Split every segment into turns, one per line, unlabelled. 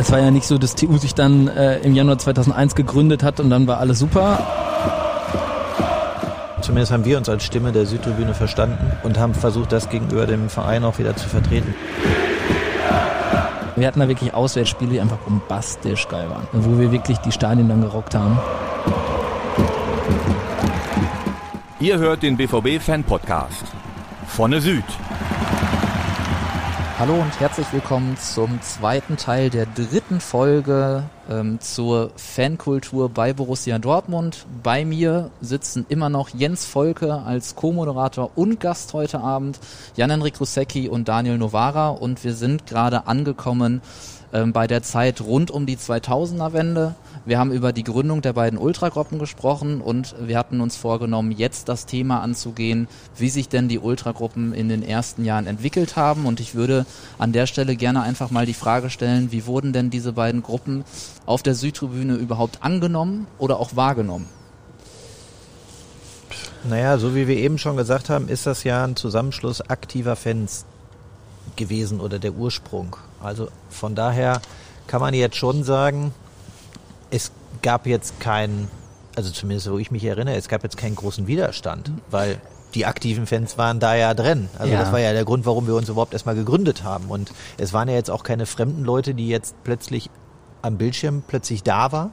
Das war ja nicht so, dass TU sich dann äh, im Januar 2001 gegründet hat und dann war alles super.
Zumindest haben wir uns als Stimme der Südtribüne verstanden und haben versucht, das gegenüber dem Verein auch wieder zu vertreten.
Wir hatten da wirklich Auswärtsspiele, die einfach bombastisch geil waren, wo wir wirklich die Stadien dann gerockt haben.
Ihr hört den BVB-Fan-Podcast. Vorne Süd.
Hallo und herzlich willkommen zum zweiten Teil der dritten Folge ähm, zur Fankultur bei Borussia Dortmund. Bei mir sitzen immer noch Jens Volke als Co-Moderator und Gast heute Abend, Jan-Henrik Rusecki und Daniel Novara und wir sind gerade angekommen ähm, bei der Zeit rund um die 2000er-Wende. Wir haben über die Gründung der beiden Ultragruppen gesprochen und wir hatten uns vorgenommen, jetzt das Thema anzugehen, wie sich denn die Ultragruppen in den ersten Jahren entwickelt haben. Und ich würde an der Stelle gerne einfach mal die Frage stellen, wie wurden denn diese beiden Gruppen auf der Südtribüne überhaupt angenommen oder auch wahrgenommen?
Naja, so wie wir eben schon gesagt haben, ist das ja ein Zusammenschluss aktiver Fans gewesen oder der Ursprung. Also von daher kann man jetzt schon sagen, es gab jetzt keinen, also zumindest wo ich mich erinnere, es gab jetzt keinen großen Widerstand, weil die aktiven Fans waren da ja drin. Also ja. das war ja der Grund, warum wir uns überhaupt erstmal gegründet haben. Und es waren ja jetzt auch keine fremden Leute, die jetzt plötzlich am Bildschirm plötzlich da waren,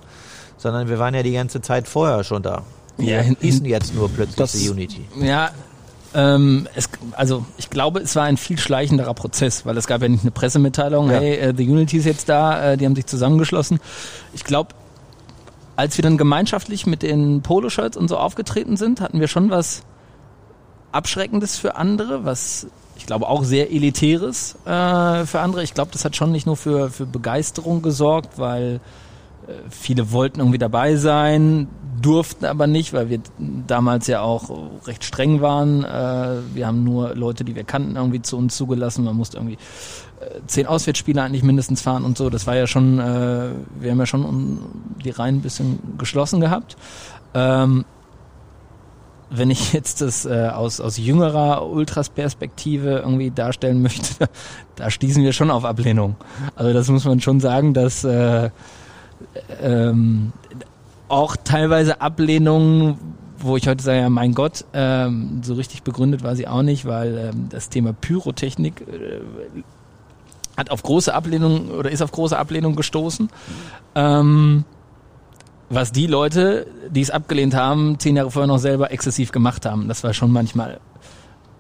sondern wir waren ja die ganze Zeit vorher schon da. Wir ja, hießen jetzt nur plötzlich das, die Unity.
Ja, ähm, es, also ich glaube, es war ein viel schleichenderer Prozess, weil es gab ja nicht eine Pressemitteilung, ja. hey, uh, The Unity ist jetzt da, uh, die haben sich zusammengeschlossen. Ich glaube, als wir dann gemeinschaftlich mit den Poloshirts und so aufgetreten sind, hatten wir schon was Abschreckendes für andere, was ich glaube auch sehr Elitäres äh, für andere. Ich glaube, das hat schon nicht nur für, für Begeisterung gesorgt, weil äh, viele wollten irgendwie dabei sein, durften aber nicht, weil wir damals ja auch recht streng waren. Äh, wir haben nur Leute, die wir kannten, irgendwie zu uns zugelassen. Man musste irgendwie äh, zehn Auswärtsspiele eigentlich mindestens fahren und so. Das war ja schon, äh, wir haben ja schon die Reihen ein bisschen geschlossen gehabt. Ähm, wenn ich jetzt das aus, aus jüngerer Ultras-Perspektive irgendwie darstellen möchte, da stießen wir schon auf Ablehnung. Also das muss man schon sagen, dass äh, ähm, auch teilweise Ablehnung, wo ich heute sage, ja mein Gott, ähm, so richtig begründet war sie auch nicht, weil ähm, das Thema Pyrotechnik äh, hat auf große Ablehnung oder ist auf große Ablehnung gestoßen. Ähm, was die Leute, die es abgelehnt haben, zehn Jahre vorher noch selber exzessiv gemacht haben. Das war schon manchmal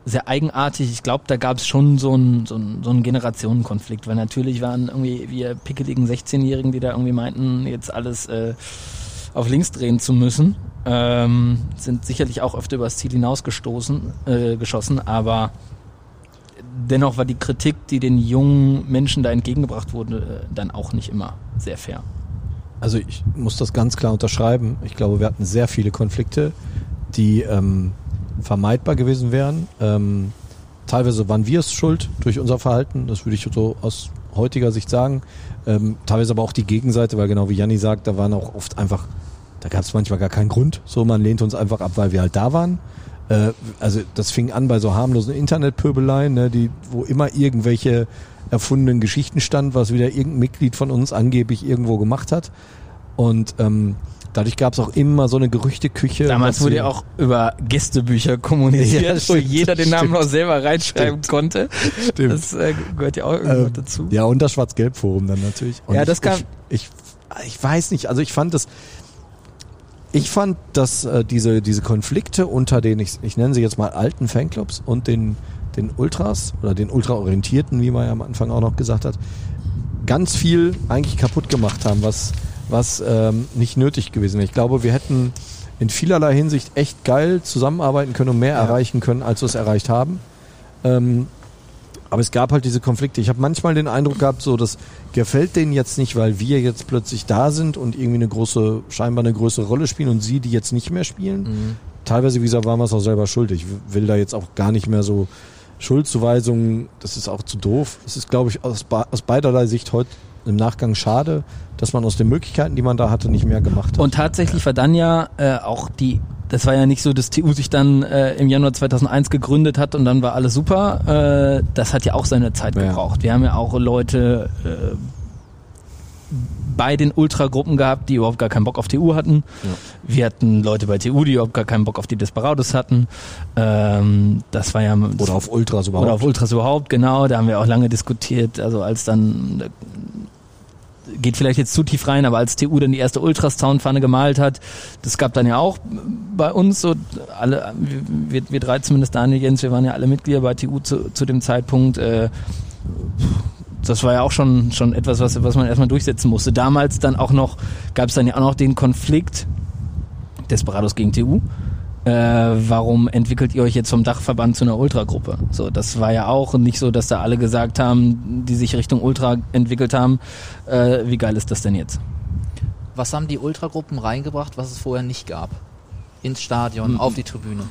sehr eigenartig. Ich glaube, da gab es schon so einen so einen, so einen Generationenkonflikt, weil natürlich waren irgendwie wir pickeligen 16-Jährigen, die da irgendwie meinten, jetzt alles äh, auf links drehen zu müssen, ähm, sind sicherlich auch öfter übers Ziel hinausgestoßen, äh, geschossen, aber dennoch war die Kritik, die den jungen Menschen da entgegengebracht wurde, äh, dann auch nicht immer sehr fair.
Also ich muss das ganz klar unterschreiben. Ich glaube, wir hatten sehr viele Konflikte, die ähm, vermeidbar gewesen wären. Ähm, teilweise waren wir es schuld durch unser Verhalten, das würde ich so aus heutiger Sicht sagen. Ähm, teilweise aber auch die Gegenseite, weil genau wie Janni sagt, da waren auch oft einfach, da gab es manchmal gar keinen Grund. So, man lehnt uns einfach ab, weil wir halt da waren. Äh, also das fing an bei so harmlosen Internetpöbeleien, ne, die, wo immer irgendwelche erfundenen Geschichten stand, was wieder irgendein Mitglied von uns angeblich irgendwo gemacht hat. Und ähm, dadurch gab es auch immer so eine Gerüchteküche.
Damals wurde ja auch über Gästebücher kommuniziert, ja, stimmt, wo jeder den Namen stimmt. noch selber reinschreiben stimmt. konnte. Stimmt. Das äh, gehört ja auch irgendwo ähm, dazu.
Ja, und das Schwarz-Gelb-Forum dann natürlich. Und
ja, das kam.
Ich, ich, ich weiß nicht, also ich fand das ich fand, dass äh, diese, diese Konflikte unter den, ich, ich nenne sie jetzt mal alten Fanclubs und den, den Ultras oder den Ultraorientierten, wie man ja am Anfang auch noch gesagt hat, ganz viel eigentlich kaputt gemacht haben, was, was ähm, nicht nötig gewesen wäre. Ich glaube, wir hätten in vielerlei Hinsicht echt geil zusammenarbeiten können und mehr ja. erreichen können, als wir es erreicht haben. Ähm, aber es gab halt diese Konflikte. Ich habe manchmal den Eindruck gehabt, so das gefällt denen jetzt nicht, weil wir jetzt plötzlich da sind und irgendwie eine große, scheinbar eine größere Rolle spielen und sie die jetzt nicht mehr spielen. Mhm. Teilweise, wie gesagt, waren wir es auch selber schuld. Ich will da jetzt auch gar nicht mehr so Schuldzuweisungen, das ist auch zu doof. Es ist, glaube ich, aus, aus beiderlei Sicht heute im Nachgang schade, dass man aus den Möglichkeiten, die man da hatte, nicht mehr gemacht hat.
Und tatsächlich war dann ja äh, auch die das war ja nicht so, dass TU sich dann äh, im Januar 2001 gegründet hat und dann war alles super. Äh, das hat ja auch seine Zeit gebraucht. Wir haben ja auch Leute äh, bei den Ultragruppen gehabt, die überhaupt gar keinen Bock auf TU hatten. Wir hatten Leute bei TU, die überhaupt gar keinen Bock auf die Desperados hatten. Ähm, das war ja
Oder auf Ultras überhaupt.
oder auf Ultras überhaupt, genau. Da haben wir auch lange diskutiert. Also als dann äh, geht vielleicht jetzt zu tief rein, aber als TU dann die erste Ultras-Zaunpfanne gemalt hat, das gab dann ja auch bei uns so alle, wir, wir drei zumindest Daniel Jens, wir waren ja alle Mitglieder bei TU zu, zu dem Zeitpunkt. Äh, das war ja auch schon, schon etwas, was, was man erstmal durchsetzen musste. Damals dann auch noch, gab es dann ja auch noch den Konflikt Desperados gegen TU. Äh, warum entwickelt ihr euch jetzt vom Dachverband zu einer Ultragruppe? So, das war ja auch nicht so, dass da alle gesagt haben, die sich Richtung Ultra entwickelt haben, äh, wie geil ist das denn jetzt?
Was haben die Ultragruppen reingebracht, was es vorher nicht gab? Ins Stadion,
Mhm.
auf die Tribüne.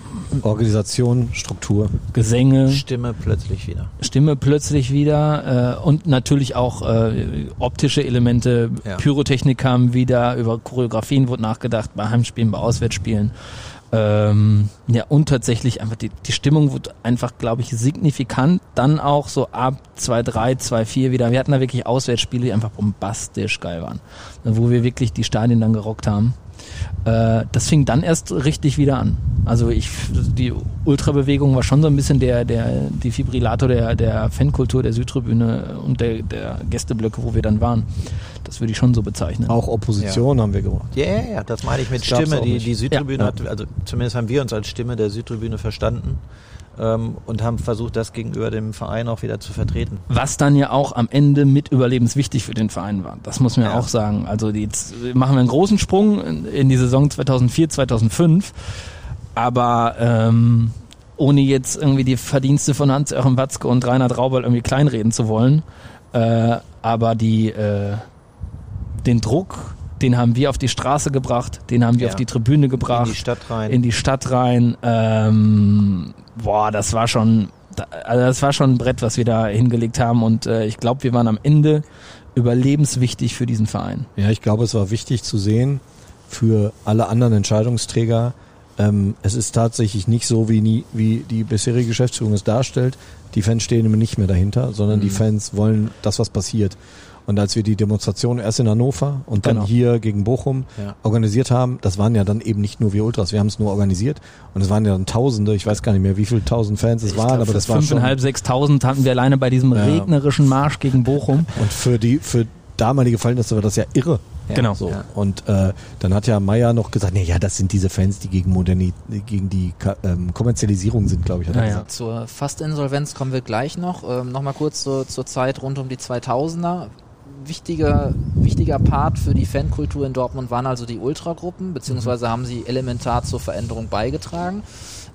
Organisation, Struktur.
Gesänge,
Stimme plötzlich wieder.
Stimme plötzlich wieder äh, und natürlich auch äh, optische Elemente,
Ja.
Pyrotechnik kam wieder, über Choreografien wurde nachgedacht, bei Heimspielen, bei Auswärtsspielen. Ähm, ja, und tatsächlich einfach die, die Stimmung wurde einfach, glaube ich, signifikant dann auch so ab 2-3, 2-4 wieder. Wir hatten da wirklich Auswärtsspiele, die einfach bombastisch geil waren, wo wir wirklich die Stadien dann gerockt haben. Äh, das fing dann erst richtig wieder an. Also ich, die Ultrabewegung war schon so ein bisschen der, der, die Fibrillator der, der Fankultur der Südtribüne und der, der Gästeblöcke, wo wir dann waren. Das würde ich schon so bezeichnen.
Auch Opposition haben wir gemacht.
Ja, ja, ja, das meine ich mit
Das
Stimme. Die, die Südtribüne
Ja.
hat, also zumindest haben wir uns als Stimme der Südtribüne verstanden ähm, und haben versucht, das gegenüber dem Verein auch wieder zu vertreten.
Was dann ja auch am Ende mit überlebenswichtig für den Verein war. Das muss man ja
Ja.
auch sagen. Also jetzt machen wir einen großen Sprung in, in die Saison 2004, 2005. Aber ähm, ohne jetzt irgendwie die Verdienste von Hans-Joachim Watzke und Reinhard Raubal irgendwie kleinreden zu wollen. Äh, aber die, äh, den Druck, den haben wir auf die Straße gebracht, den haben wir
Ja.
auf die Tribüne gebracht
In die Stadt rein.
in die Stadt rein. Ähm, boah, das war schon, also das war schon ein Brett, was wir da hingelegt haben. Und äh, ich glaube, wir waren am Ende überlebenswichtig für diesen Verein.
Ja, ich glaube, es war wichtig zu sehen für alle anderen Entscheidungsträger. Ähm, es ist tatsächlich nicht so, wie, nie, wie die bisherige Geschäftsführung es darstellt. Die Fans stehen immer nicht mehr dahinter, sondern die Fans wollen das, was passiert. Und als wir die Demonstration erst in Hannover und dann
Genau.
hier gegen Bochum
Ja.
organisiert haben, das waren ja dann eben nicht nur wir Ultras, wir haben es nur organisiert und es waren ja dann Tausende, ich weiß gar nicht mehr, wie viele Tausend Fans es waren, aber das war schon
Fünfeinhalb, sechstausend hatten wir alleine bei diesem
Ja.
regnerischen Marsch gegen Bochum.
und für die für damalige Verhältnisse war das ja irre.
Genau.
So.
Ja.
Und äh, dann hat ja Meier noch gesagt, nee, ja, das sind diese Fans, die gegen Moderni gegen die Ka- ähm, Kommerzialisierung sind, glaube ich, hat er
Ja, ja.
gesagt.
Zur Fastinsolvenz kommen wir gleich noch. Ähm, Nochmal kurz zur, zur Zeit rund um die 2000er. Wichtiger, wichtiger Part für die Fankultur in Dortmund waren also die Ultragruppen, beziehungsweise haben sie elementar zur Veränderung beigetragen.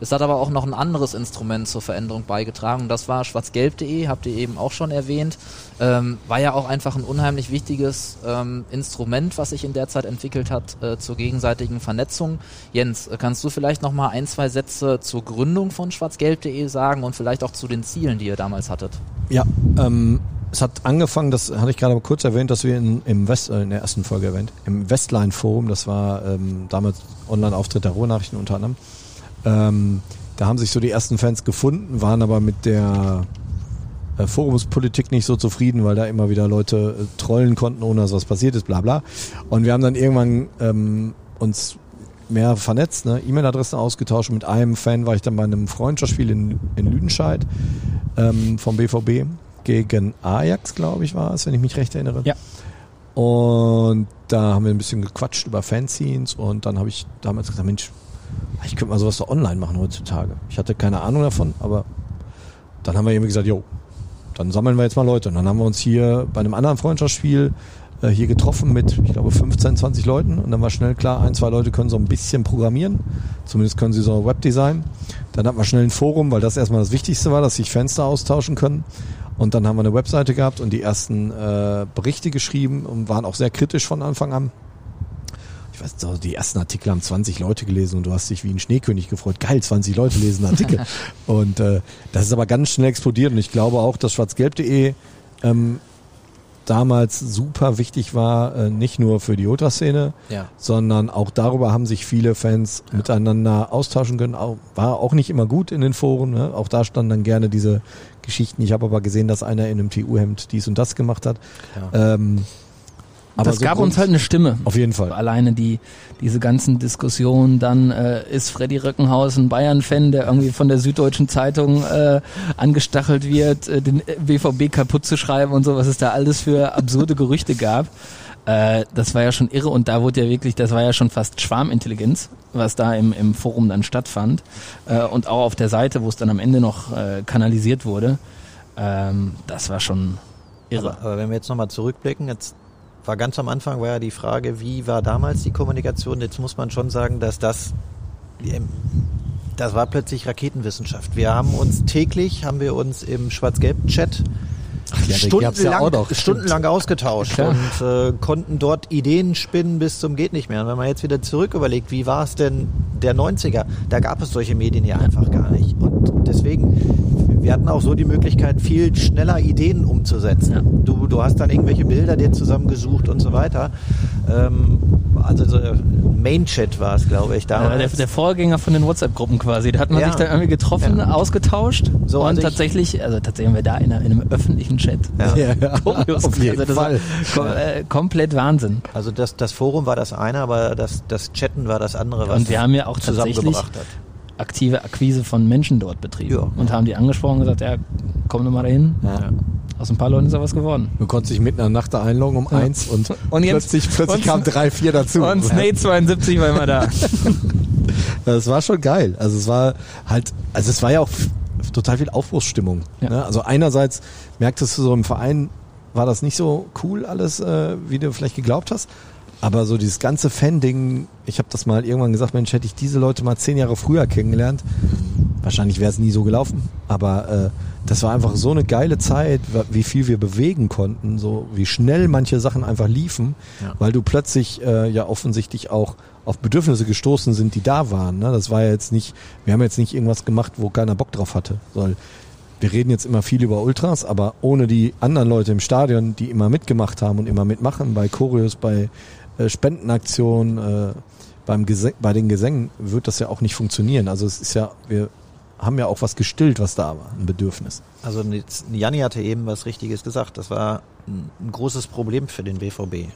Es hat aber auch noch ein anderes Instrument zur Veränderung beigetragen. und Das war schwarzgelb.de, habt ihr eben auch schon erwähnt. Ähm, war ja auch einfach ein unheimlich wichtiges ähm, Instrument, was sich in der Zeit entwickelt hat äh, zur gegenseitigen Vernetzung. Jens, kannst du vielleicht noch mal ein, zwei Sätze zur Gründung von schwarzgelb.de sagen und vielleicht auch zu den Zielen, die ihr damals hattet?
Ja, ähm, es hat angefangen, das hatte ich gerade kurz erwähnt, dass wir in, im West, äh, in der ersten Folge erwähnt, im Westline Forum, das war ähm, damals Online-Auftritt der Ruhrnachrichten unter anderem, ähm, da haben sich so die ersten Fans gefunden, waren aber mit der äh, Forumspolitik nicht so zufrieden, weil da immer wieder Leute äh, trollen konnten, ohne dass was passiert ist, bla bla. Und wir haben dann irgendwann ähm, uns mehr vernetzt, ne? E-Mail-Adressen ausgetauscht. Mit einem Fan war ich dann bei einem Freundschaftsspiel in, in Lüdenscheid ähm, vom BVB gegen Ajax, glaube ich, war es, wenn ich mich recht erinnere.
Ja.
Und da haben wir ein bisschen gequatscht über Fanzines und dann habe ich damals gesagt, Mensch, ich könnte mal sowas so online machen heutzutage. Ich hatte keine Ahnung davon, aber dann haben wir irgendwie gesagt, jo, dann sammeln wir jetzt mal Leute. Und dann haben wir uns hier bei einem anderen Freundschaftsspiel äh, hier getroffen mit, ich glaube, 15, 20 Leuten. Und dann war schnell klar, ein, zwei Leute können so ein bisschen programmieren. Zumindest können sie so Webdesign. Dann hatten wir schnell ein Forum, weil das erstmal das Wichtigste war, dass sich Fenster austauschen können. Und dann haben wir eine Webseite gehabt und die ersten äh, Berichte geschrieben und waren auch sehr kritisch von Anfang an. Ich weiß, so, die ersten Artikel haben 20 Leute gelesen und du hast dich wie ein Schneekönig gefreut. Geil, 20 Leute lesen Artikel. und äh, das ist aber ganz schnell explodiert und ich glaube auch, dass schwarzgelb.de ähm, damals super wichtig war, äh, nicht nur für die Ultraszene,
Ja.
sondern auch darüber haben sich viele Fans miteinander austauschen können. Auch, war auch nicht immer gut in den Foren. Ne? Auch da standen dann gerne diese Geschichten. Ich habe aber gesehen, dass einer in einem TU-Hemd dies und das gemacht hat.
Ja.
Ähm, Aber
das
so
gab
Grund-
uns halt eine Stimme.
Auf jeden Fall.
Alleine die, diese ganzen Diskussionen, dann äh, ist Freddy Röckenhaus ein Bayern-Fan, der irgendwie von der Süddeutschen Zeitung äh, angestachelt wird, äh, den BVB kaputt zu schreiben und so, was es da alles für absurde Gerüchte gab. Äh, das war ja schon irre und da wurde ja wirklich, das war ja schon fast Schwarmintelligenz, was da im, im Forum dann stattfand. Äh, und auch auf der Seite, wo es dann am Ende noch äh, kanalisiert wurde. Ähm, das war schon irre.
Aber, aber wenn wir jetzt nochmal zurückblicken, jetzt war ganz am Anfang war ja die Frage, wie war damals die Kommunikation? Jetzt muss man schon sagen, dass das ähm, das war plötzlich Raketenwissenschaft. Wir haben uns täglich, haben wir uns im Schwarz-Gelb-Chat
ja, den gab's ja
stundenlang, stundenlang ausgetauscht
Klar.
und äh, konnten dort Ideen spinnen bis zum geht nicht mehr. Und wenn man jetzt wieder zurück überlegt, wie war es denn der 90er? Da gab es solche Medien ja einfach gar nicht. Und deswegen, wir hatten auch so die Möglichkeit, viel schneller Ideen umzusetzen.
Ja.
Du, du hast dann irgendwelche Bilder dir zusammengesucht und so weiter. Ähm, also so Main-Chat war es, glaube ich,
Ja, der,
damals.
der Vorgänger von den WhatsApp-Gruppen quasi. Da hat man
Ja.
sich dann irgendwie getroffen,
Ja.
ausgetauscht
So,
und
also ich-
tatsächlich, also tatsächlich haben wir da in, einer, in einem öffentlichen Chat.
Ja.
Ja, ja,
Kurios.
auf jeden
also
Fall.
Kom äh, komplett Wahnsinn.
Also das, das Forum war das eine, aber das, das Chatten war das andere, was
Und wir haben ja auch tatsächlich
zusammengebracht hat.
Aktive Akquise von Menschen dort betrieben
Ja.
und haben die angesprochen und gesagt, ja, komm doch mal dahin.
Ja.
Aus ein paar Leuten ist da was geworden.
Du konntest dich mitten in der Nacht da einloggen um eins und,
Und jetzt-
plötzlich, plötzlich
und-
kamen drei, vier dazu.
Und Snake 72 war immer da.
Das war schon geil. Also es war halt, also es war ja auch total viel Aufbruchsstimmung.
Ja.
Ne? Also einerseits merktest du so im Verein war das nicht so cool alles, äh, wie du vielleicht geglaubt hast. Aber so dieses ganze Fan-Ding, ich habe das mal irgendwann gesagt, Mensch, hätte ich diese Leute mal zehn Jahre früher kennengelernt, wahrscheinlich wäre es nie so gelaufen. Aber äh, das war einfach so eine geile Zeit, wie viel wir bewegen konnten, so wie schnell manche Sachen einfach liefen,
Ja.
weil du plötzlich äh, ja offensichtlich auch auf Bedürfnisse gestoßen sind, die da waren. Ne? Das war ja jetzt nicht, wir haben jetzt nicht irgendwas gemacht, wo keiner Bock drauf hatte. Soll wir reden jetzt immer viel über Ultras, aber ohne die anderen Leute im Stadion, die immer mitgemacht haben und immer mitmachen, bei Choreos, bei äh, Spendenaktionen, äh, beim Gese bei den Gesängen, wird das ja auch nicht funktionieren. Also es ist ja, wir haben ja auch was gestillt, was da war, ein Bedürfnis.
Also Janni hatte eben was Richtiges gesagt. Das war ein, ein großes Problem für den BVB.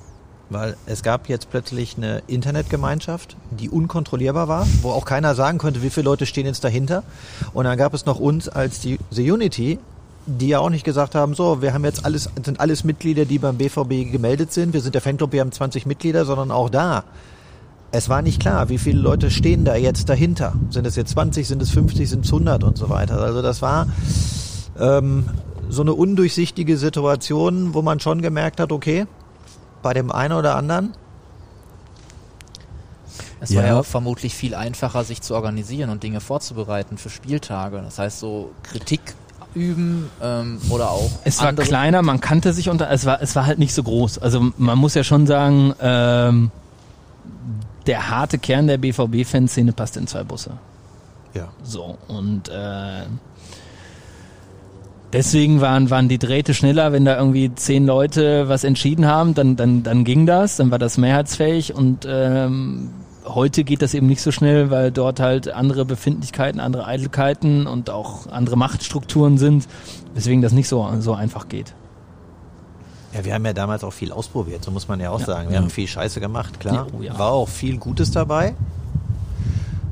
Weil es gab jetzt plötzlich eine Internetgemeinschaft, die unkontrollierbar war, wo auch keiner sagen konnte, wie viele Leute stehen jetzt dahinter. Und dann gab es noch uns als die The Unity, die ja auch nicht gesagt haben, so, wir haben jetzt alles, sind alles Mitglieder, die beim BVB gemeldet sind. Wir sind der Fanclub, wir haben 20 Mitglieder, sondern auch da. Es war nicht klar, wie viele Leute stehen da jetzt dahinter. Sind es jetzt 20, sind es 50, sind es 100 und so weiter. Also das war ähm, so eine undurchsichtige Situation, wo man schon gemerkt hat, okay, bei dem einen oder anderen,
Es war
Ja.
ja auch vermutlich viel einfacher, sich zu organisieren und Dinge vorzubereiten für Spieltage. Das heißt, so Kritik üben ähm, oder auch
Es war
andere
kleiner, man kannte sich unter, es war, es war halt nicht so groß. Also man muss ja schon sagen, ähm, der harte Kern der BVB-Fanszene passt in zwei Busse.
ja,
So, und äh, deswegen waren, waren die Drähte schneller, wenn da irgendwie zehn Leute was entschieden haben, dann, dann, dann ging das, dann war das mehrheitsfähig und ähm, heute geht das eben nicht so schnell, weil dort halt andere Befindlichkeiten, andere Eitelkeiten und auch andere Machtstrukturen sind, weswegen das nicht so, so einfach geht.
Ja, wir haben ja damals auch viel ausprobiert, so muss man ja auch
Ja.
sagen. Wir
Ja.
haben viel Scheiße gemacht, klar.
Ja, oh.
War auch viel Gutes dabei.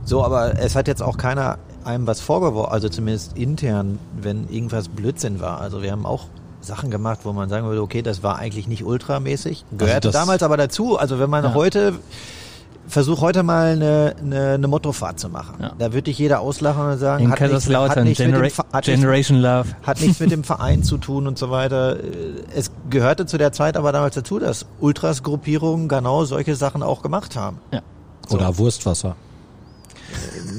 So, aber es hat jetzt auch keiner einem was vorgeworfen, also zumindest intern, wenn irgendwas Blödsinn war. Also wir haben auch Sachen gemacht, wo man sagen würde, okay, das war eigentlich nicht ultramäßig. Gehörte
das-
damals aber dazu. Also wenn man heute, versuch heute mal eine, eine, eine Mottofahrt zu machen.
Ja.
Da würde dich jeder auslachen und sagen,
In
hat nichts, hat nichts mit dem,
Genera
hat nichts
Generation Love.
hat nichts mit dem Verein zu tun und so weiter. Es gehörte zu der Zeit aber damals dazu, dass Ultras-Gruppierungen genau solche Sachen auch gemacht haben.
Ja.
So.
Oder Wurstwasser.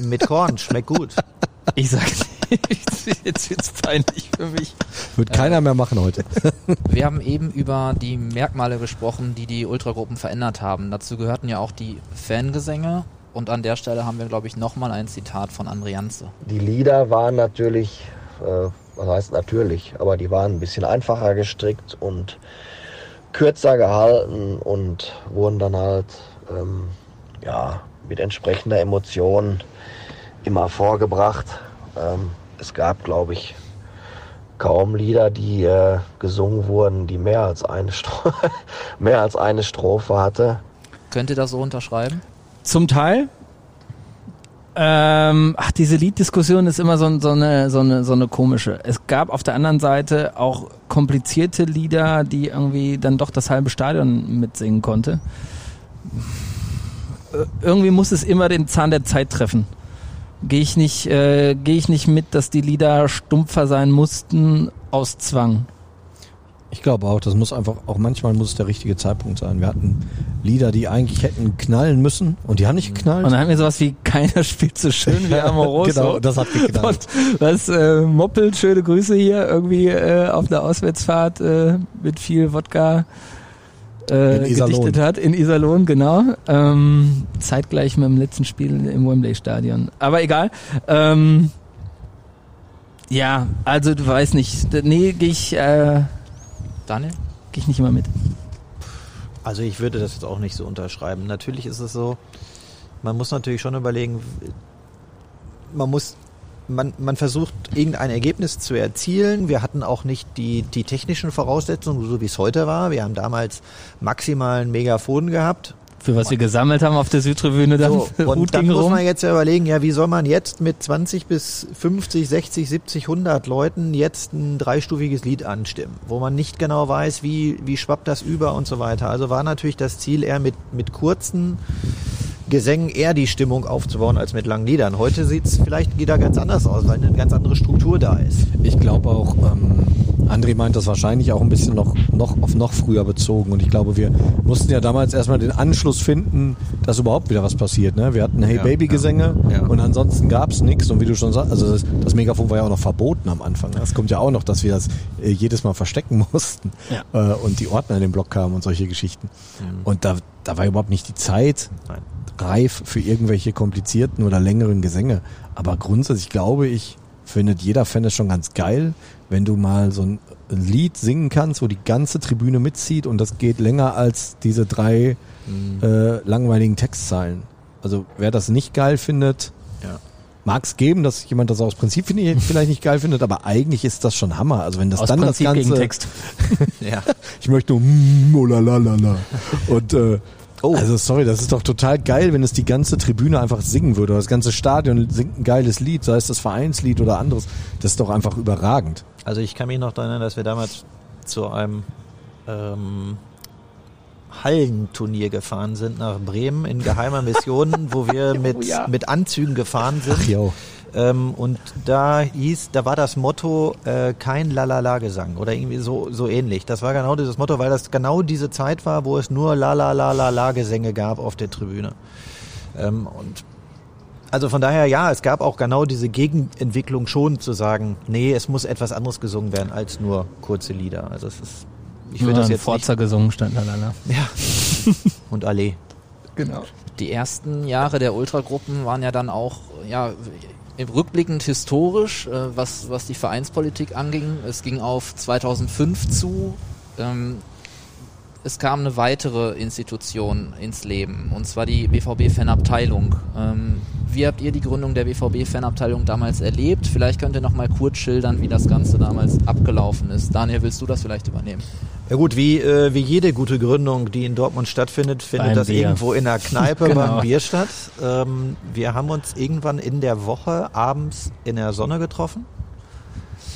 Mit Korn, schmeckt gut.
Ich sag jetzt wird's peinlich für mich.
Wird keiner mehr machen heute.
Wir haben eben über die Merkmale gesprochen, die die Ultragruppen verändert haben. Dazu gehörten ja auch die Fangesänge. Und an der Stelle haben wir, glaube ich, nochmal ein Zitat von André Janze.
Die Lieder waren natürlich, äh, was heißt natürlich, aber die waren ein bisschen einfacher gestrickt und kürzer gehalten und wurden dann halt ähm, ja, mit entsprechender Emotion immer vorgebracht. Ähm, es gab, glaube ich, kaum Lieder, die äh, gesungen wurden, die mehr als eine Stro mehr als eine Strophe hatte.
Könnt ihr das so unterschreiben?
Zum Teil. Ähm, ach, diese Lieddiskussion ist immer so, so, eine, so, eine, so eine komische. Es gab auf der anderen Seite auch komplizierte Lieder, die irgendwie dann doch das halbe Stadion mitsingen konnte. Äh, Irgendwie muss es immer den Zahn der Zeit treffen. Gehe ich nicht, äh, gehe ich nicht mit, dass die Lieder stumpfer sein mussten aus Zwang.
Ich glaube auch, das muss einfach, auch manchmal muss es der richtige Zeitpunkt sein. Wir hatten Lieder, die eigentlich hätten knallen müssen und die haben nicht geknallt.
Und dann haben wir sowas wie keiner spielt so schön wie Amoroso.
Genau, das hat geknallt.
Und was äh, Moppelt, schöne Grüße hier, irgendwie äh, auf der Auswärtsfahrt äh, mit viel Wodka äh,
In Iserlohn.
gedichtet hat. In Iserlohn, genau. Ähm, zeitgleich mit dem letzten Spiel im Wembley-Stadion. Aber egal. Ähm, ja, also du weißt nicht. Nee, gehe ich, äh,
Daniel?
geh ich nicht immer mit.
Also ich würde das jetzt auch nicht so unterschreiben. Natürlich ist es so, man muss natürlich schon überlegen, man muss, man, man versucht irgendein Ergebnis zu erzielen. Wir hatten auch nicht die, die technischen Voraussetzungen, so wie es heute war. Wir haben damals maximalen Megafon gehabt.
Für was wir gesammelt haben auf der Südtribüne dann.
So, und dann muss
rum.
man jetzt ja überlegen, ja, wie soll man jetzt mit 20 bis 50, 60, 70, 100 Leuten jetzt ein dreistufiges Lied anstimmen, wo man nicht genau weiß, wie, wie schwappt das über und so weiter. Also war natürlich das Ziel eher mit, mit kurzen Gesängen eher die Stimmung aufzubauen als mit langen Liedern. Heute sieht es vielleicht wieder ganz anders aus, weil eine ganz andere Struktur da ist.
Ich glaube auch, ähm, André meint das wahrscheinlich auch ein bisschen noch, noch auf noch früher bezogen. Und ich glaube, wir mussten ja damals erstmal den Anschluss finden, dass überhaupt wieder was passiert. Ne? Wir hatten Hey
Ja,
Baby Gesänge
ja. Ja.
und ansonsten gab es nichts. Und wie du schon sagst, also das, das Megafon war ja auch noch verboten am Anfang. Das kommt ja auch noch, dass wir das äh, jedes Mal verstecken mussten äh, und die Ordner in den Block kamen und solche Geschichten. Und da, da war überhaupt nicht die Zeit
Nein.
Reif für irgendwelche komplizierten oder längeren Gesänge. Aber grundsätzlich glaube ich, findet jeder Fan es schon ganz geil, wenn du mal so ein Lied singen kannst, wo die ganze Tribüne mitzieht und das geht länger als diese drei äh, langweiligen Textzeilen. Also wer das nicht geil findet,
Ja.
mag es geben, dass jemand das aus Prinzip vielleicht nicht geil findet, aber eigentlich ist das schon Hammer. Also wenn das
Aus
dann
Prinzip
das
gegen
ganze
Text.
Ja.
ich möchte nur mm, oh la la la la. Und äh,
Oh.
also sorry, das ist doch total geil, wenn es die ganze Tribüne einfach singen würde. Oder das ganze Stadion singt ein geiles Lied, sei es das Vereinslied oder anderes. Das ist doch einfach überragend.
Also ich kann mich noch daran erinnern, dass wir damals zu einem ähm, Hallenturnier gefahren sind nach Bremen in geheimer Mission, wo wir mit,
ja.
mit Anzügen gefahren sind.
Ach.
Ähm, und da hieß, da war das Motto äh, kein Lalala-Gesang oder irgendwie so, so ähnlich. Das war genau dieses Motto, weil das genau diese Zeit war, wo es nur Lalala-Gesänge gab auf der Tribüne. Ähm, und also von daher, ja, es gab auch genau diese Gegenentwicklung schon zu sagen, nee, es muss etwas anderes gesungen werden als nur kurze Lieder. Also es ist, ich würde das jetzt
Forza gesungen stand lalala.
nicht. Ja. Und Allee.
Genau.
Die ersten Jahre der Ultragruppen waren ja dann auch, ja, rückblickend historisch, äh, was, was die Vereinspolitik anging. Es ging auf 2005 zu. Ähm, es kam eine weitere Institution ins Leben, und zwar die BVB-Fanabteilung. Ähm, wie habt ihr die Gründung der BVB-Fanabteilung damals erlebt? Vielleicht könnt ihr noch mal kurz schildern, wie das Ganze damals abgelaufen ist. Daniel, willst du das vielleicht übernehmen?
Ja gut, wie, äh, wie jede gute Gründung, die in Dortmund stattfindet, findet
Beim
das
Bier.
irgendwo in der Kneipe
Genau.
beim Bier statt. Ähm, wir haben uns irgendwann in der Woche abends in der Sonne getroffen.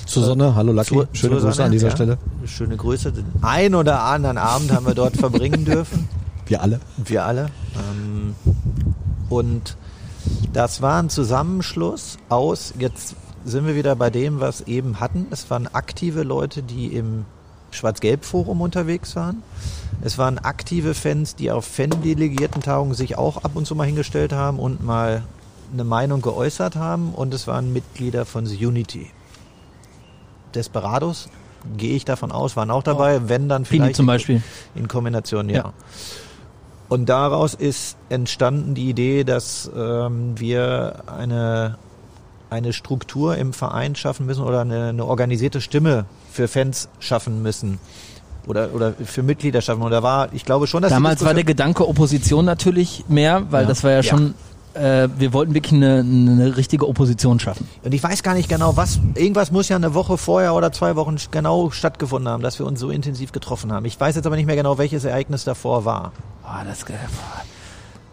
Zur Sonne, hallo Lucky,
Zur-
schöne
zur
Grüße an dieser
ja.
Stelle.
Schöne Grüße. Den ein oder anderen Abend haben wir dort verbringen dürfen.
Wir alle.
Wir alle. Ähm, und das war ein Zusammenschluss aus, jetzt sind wir wieder bei dem, was eben hatten. Es waren aktive Leute, die im Schwarz-Gelb-Forum unterwegs waren. Es waren aktive Fans, die auf Fan-Delegiertentagungen sich auch ab und zu mal hingestellt haben und mal eine Meinung geäußert haben. Und es waren Mitglieder von The Unity. Desperados, gehe ich davon aus, waren auch dabei, wenn dann
Pini
vielleicht
zum Beispiel.
in Kombination, ja.
Ja.
Und daraus ist entstanden die Idee, dass ähm, wir eine, eine Struktur im Verein schaffen müssen oder eine, eine organisierte Stimme für Fans schaffen müssen. Oder, oder für Mitglieder schaffen. Und da war, ich glaube schon, dass
Damals war der Gedanke Opposition natürlich mehr, weil
Ja.
das war ja,
Ja.
schon äh, wir wollten wirklich eine, eine richtige Opposition schaffen.
Und ich weiß gar nicht genau, was, irgendwas muss ja eine Woche vorher oder zwei Wochen genau stattgefunden haben, dass wir uns so intensiv getroffen haben. Ich weiß jetzt aber nicht mehr genau, welches Ereignis davor war.
Boah, das, boah,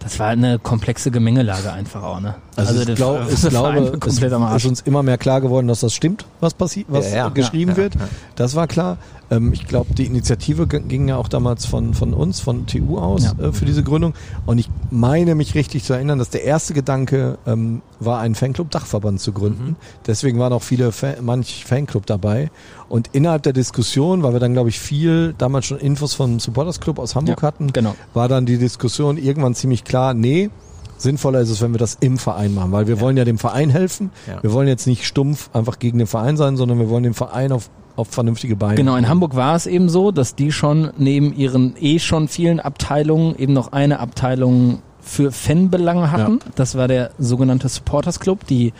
das war eine komplexe Gemengelage einfach auch, ne?
Also, ich,
der
glaub, ich glaube, es ist uns immer mehr klar geworden, dass das stimmt, was passiert, was
Ja, ja,
geschrieben
ja, ja,
wird.
ja.
Das war klar. Ähm, ich glaube, die Initiative ging ja auch damals von, von uns, von TU aus,
Ja.
äh, für diese Gründung. Und ich meine mich richtig zu erinnern, dass der erste Gedanke ähm, war, einen Fanclub-Dachverband zu gründen.
Mhm.
Deswegen waren auch viele, Fa manch Fanclub dabei. Und innerhalb der Diskussion, weil wir dann, glaube ich, viel damals schon Infos vom Supporters Club aus Hamburg
Ja,
hatten,
genau.
war dann die Diskussion irgendwann ziemlich klar, nee, sinnvoller ist es, wenn wir das im Verein machen, weil wir wollen ja dem Verein helfen.
Ja.
Wir wollen jetzt nicht stumpf einfach gegen den Verein sein, sondern wir wollen den Verein auf, auf vernünftige Beine.
Genau, in Hamburg war es eben so, dass die schon neben ihren eh schon vielen Abteilungen eben noch eine Abteilung für Fanbelange hatten. Das war der sogenannte Supporters Club, die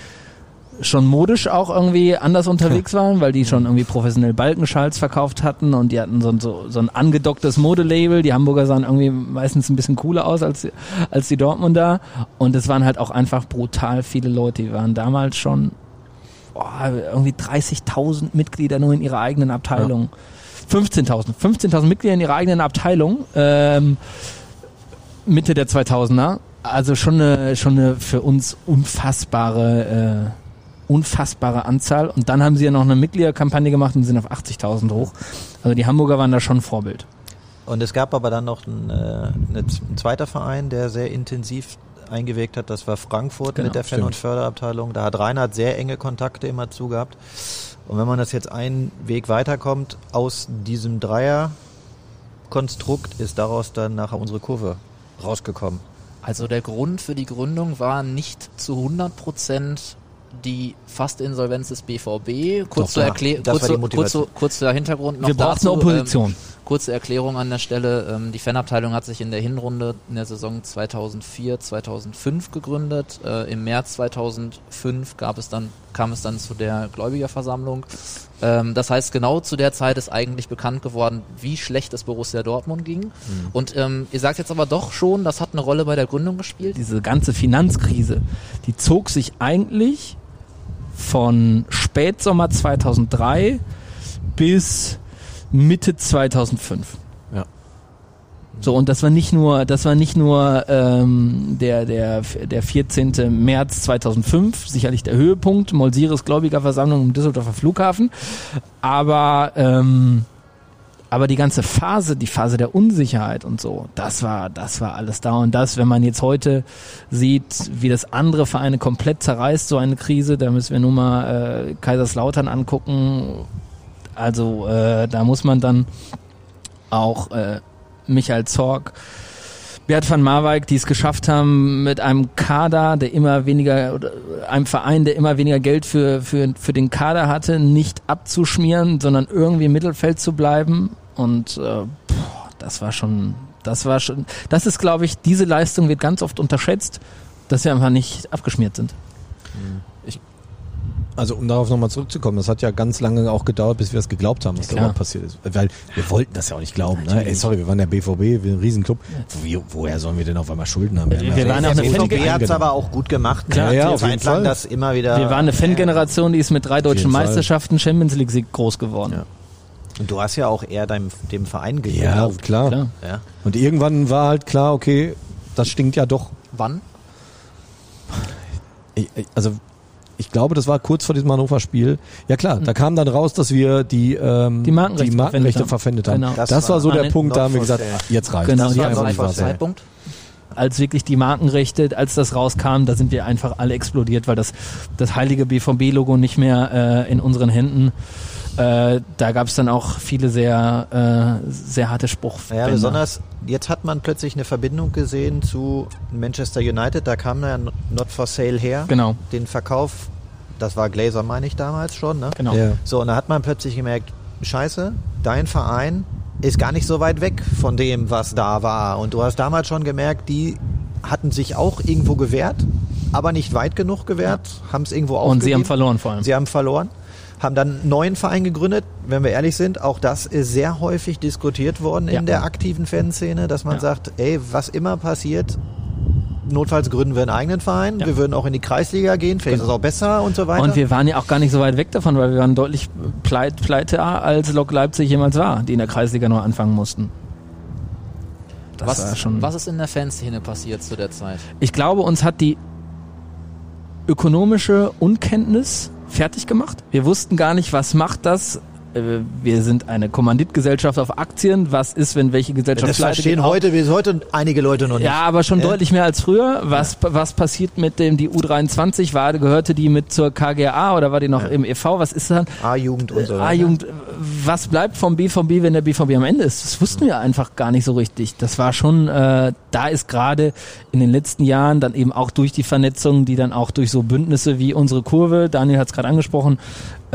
schon modisch auch irgendwie anders unterwegs waren, weil die schon irgendwie professionell Balkenschals verkauft hatten und die hatten so, ein- so, so ein angedocktes Modelabel. Die Hamburger sahen irgendwie meistens ein bisschen cooler aus als, als die Dortmunder. Und es waren halt auch einfach brutal viele Leute. Die waren damals schon boah, irgendwie 30.000 Mitglieder nur in ihrer eigenen Abteilung. 15.000. 15.000 Mitglieder in ihrer eigenen Abteilung. Ähm, Mitte der 2000er. Also schon eine, schon eine für uns unfassbare, äh, unfassbare Anzahl. Und dann haben sie ja noch eine Mitgliederkampagne gemacht und sind auf 80.000 hoch. Also die Hamburger waren da schon Vorbild.
Und es gab aber dann noch ein, äh, eine, ein zweiter Verein, der sehr intensiv eingewirkt hat. Das war Frankfurt
Genau,
mit der Fan- und Förderabteilung. Da hat Reinhard sehr enge Kontakte immer zu gehabt. Und wenn man das jetzt einen Weg weiterkommt, aus diesem Dreierkonstrukt ist daraus dann nachher unsere Kurve rausgekommen.
Also der Grund für die Gründung war nicht zu 100 Prozent die Fastinsolvenz des BVB. Kurz, zur,
ja,
Erklä
das war
kurz,
die
kurz,
Motivation.
kurz der Hintergrund noch
Wir brauchen
dazu,
eine Opposition.
Ähm, kurze Erklärung an der Stelle. Ähm, die Fanabteilung hat sich in der Hinrunde in der Saison 2004, 2005 gegründet. Äh, Im März 2005 gab es dann, kam es dann zu der Gläubigerversammlung. Ähm, das heißt, genau zu der Zeit ist eigentlich bekannt geworden, wie schlecht es Borussia Dortmund ging. Und ähm, ihr sagt jetzt aber doch schon, das hat eine Rolle bei der Gründung gespielt.
Diese ganze Finanzkrise, die zog sich eigentlich von Spätsommer 2003 bis Mitte 2005.
Ja.
So, und das war nicht nur, das war nicht nur ähm, der, der, der 14. März 2005, sicherlich der Höhepunkt, Molsiris Gläubigerversammlung im Düsseldorfer Flughafen, aber, ähm, aber die ganze Phase, die Phase der Unsicherheit und so, das war, das war alles da und das, wenn man jetzt heute sieht, wie das andere Vereine komplett zerreißt, so eine Krise, da müssen wir nur mal äh, Kaiserslautern angucken, also äh, da muss man dann auch äh, Michael Zorg, Bert van Marwijk, die es geschafft haben, mit einem Kader, der immer weniger, einem Verein, der immer weniger Geld für, für, für den Kader hatte, nicht abzuschmieren, sondern irgendwie im Mittelfeld zu bleiben. Und äh, boah, das war schon, das war schon, das ist, glaube ich, diese Leistung wird ganz oft unterschätzt, dass wir einfach nicht abgeschmiert sind.
Also um darauf nochmal zurückzukommen, das hat ja ganz lange auch gedauert, bis wir es geglaubt haben, was da
klar.
überhaupt passiert ist. Weil wir wollten das ja auch nicht glauben. Ne? Ey, sorry, wir waren der BVB, wir sind ein Riesenclub. Wie, woher sollen wir denn auf einmal Schulden haben?
Wir
haben
waren
ja
auch eine
BVB hat es aber auch gut gemacht.
Klar,
ne?
ja, auf jeden Fall.
das immer wieder.
Wir waren eine Fangeneration, die ist mit drei deutschen. Meisterschaften Champions League Sieg groß geworden.
Ja.
Und du hast ja auch eher deinem, dem Verein
Ja,
geglaubt.
klar.
Klar.
Ja.
Und irgendwann war halt klar, okay, das stinkt ja doch.
Wann?
Ich, also ich glaube, das war kurz vor diesem Hannover-Spiel. Ja klar, da kam dann raus, dass wir die, ähm,
Die Markenrechte
Markenrechte
verpfändet haben.
haben.
Genau.
Das,
Das
war
war
so der Punkt, da haben wir gesagt, jetzt reicht
Genau,
das.
die
sein.
sale.
Zeitpunkt?
als wirklich die Markenrechte, als das rauskam, da sind wir einfach alle explodiert, weil das, das heilige BVB-Logo nicht mehr äh, in unseren Händen. Äh, da gab es dann auch viele sehr, äh, sehr harte Spruchbänder.
Ja, besonders jetzt hat man plötzlich eine Verbindung gesehen zu Manchester United. Da kam ja Not for Sale her.
Genau,
Den Verkauf, das war Glazer, meine ich damals schon. Ne?
genau.
Ja.
So, und da hat man plötzlich gemerkt, scheiße, dein Verein ist gar nicht so weit weg von dem, was da war. Und du hast damals schon gemerkt, die hatten sich auch irgendwo gewehrt, aber nicht weit genug gewehrt, haben es irgendwo
Und
aufgegeben.
sie haben verloren vor allem.
Sie haben verloren, haben dann einen neuen Verein gegründet. Wenn wir ehrlich sind, auch das ist sehr häufig diskutiert worden
Ja.
in der aktiven Fanszene, dass man
Ja.
sagt, ey, was immer passiert, notfalls gründen wir einen eigenen Verein.
Ja.
Wir würden auch in die Kreisliga gehen. Vielleicht ist es auch besser und so weiter.
Und wir waren ja auch gar nicht so weit weg davon, weil wir waren deutlich pleit, pleiter als Lok Leipzig jemals war, die in der Kreisliga nur anfangen mussten. Das war
Was,
schon.
was ist in der Fanszene passiert zu der Zeit?
Ich glaube, uns hat die ökonomische Unkenntnis fertig gemacht. Wir wussten gar nicht, was macht das. Äh, Wir sind eine Kommanditgesellschaft auf Aktien. Was ist, wenn welche Gesellschaft
das verstehen heute, bis heute einige Leute noch nicht.
Ja, aber schon
Ja.
deutlich mehr als früher. Was, was passiert mit dem, die U23 war, gehörte die mit zur KGA oder war die noch im e.V.? Was ist dann?
A-Jugend und so.
A-Jugend, was bleibt vom BVB, wenn der BVB am Ende ist? Das wussten wir einfach gar nicht so richtig. Das war schon, äh, da ist gerade in den letzten Jahren dann eben auch durch die Vernetzung, die dann auch durch so Bündnisse wie unsere Kurve, Daniel hat es gerade angesprochen,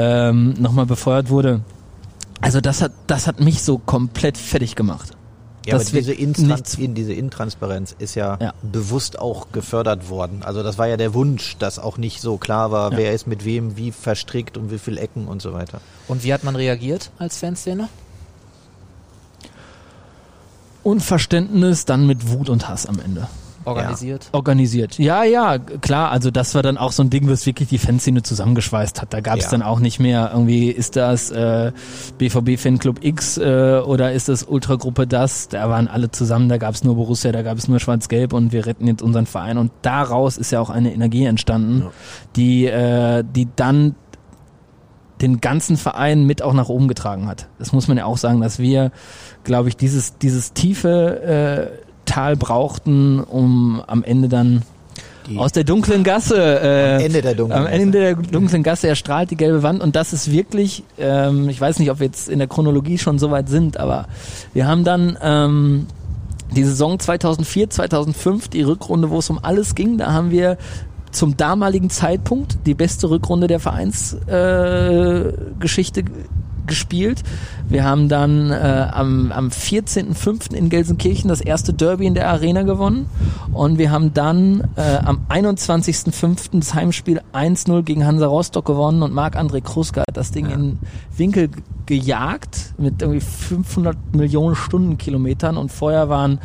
ähm, nochmal befeuert wurde. Also das hat, das hat mich so komplett fertig gemacht.
Ja, aber
Das
diese, Intran
nichts-
in, diese Intransparenz ist ja,
Ja.
bewusst auch gefördert worden. Also das war ja der Wunsch, dass auch nicht so klar war,
Ja.
wer ist mit wem wie verstrickt und wie viel Ecken und so weiter.
Und wie hat man reagiert als Fanszene?
Unverständnis dann mit Wut und Hass am Ende.
Organisiert?
Organisiert. Ja, ja, klar. Also das war dann auch so ein Ding, was wirklich die Fanszene zusammengeschweißt hat. Da gab es
Ja.
dann auch nicht mehr irgendwie, ist das äh, BVB Fanclub X äh, oder ist das Ultragruppe das? Da waren alle zusammen, da gab es nur Borussia, da gab es nur Schwarz-Gelb und wir retten jetzt unseren Verein. Und daraus ist ja auch eine Energie entstanden, die, äh, die dann den ganzen Verein mit auch nach oben getragen hat. Das muss man ja auch sagen, dass wir, glaube ich, dieses, dieses tiefe äh, Tal brauchten, um am Ende dann
Die-
aus der dunklen Gasse, äh,
Am Ende der dunklen
am Ende der dunklen Gasse erstrahlt die gelbe Wand. Und das ist wirklich, ähm, ich weiß nicht, ob wir jetzt in der Chronologie schon so weit sind, aber wir haben dann ähm, die Saison 2004, 2005, die Rückrunde, wo es um alles ging, da haben wir zum damaligen Zeitpunkt die beste Rückrunde der Vereinsgeschichte äh, gespielt. Wir haben dann äh, am, am 14.05. in Gelsenkirchen das erste Derby in der Arena gewonnen und wir haben dann äh, am 21.05. das Heimspiel 1-0 gegen Hansa Rostock gewonnen und Marc-André Kruska hat das Ding in den Winkel gejagt mit irgendwie 500 Millionen Stundenkilometern und vorher waren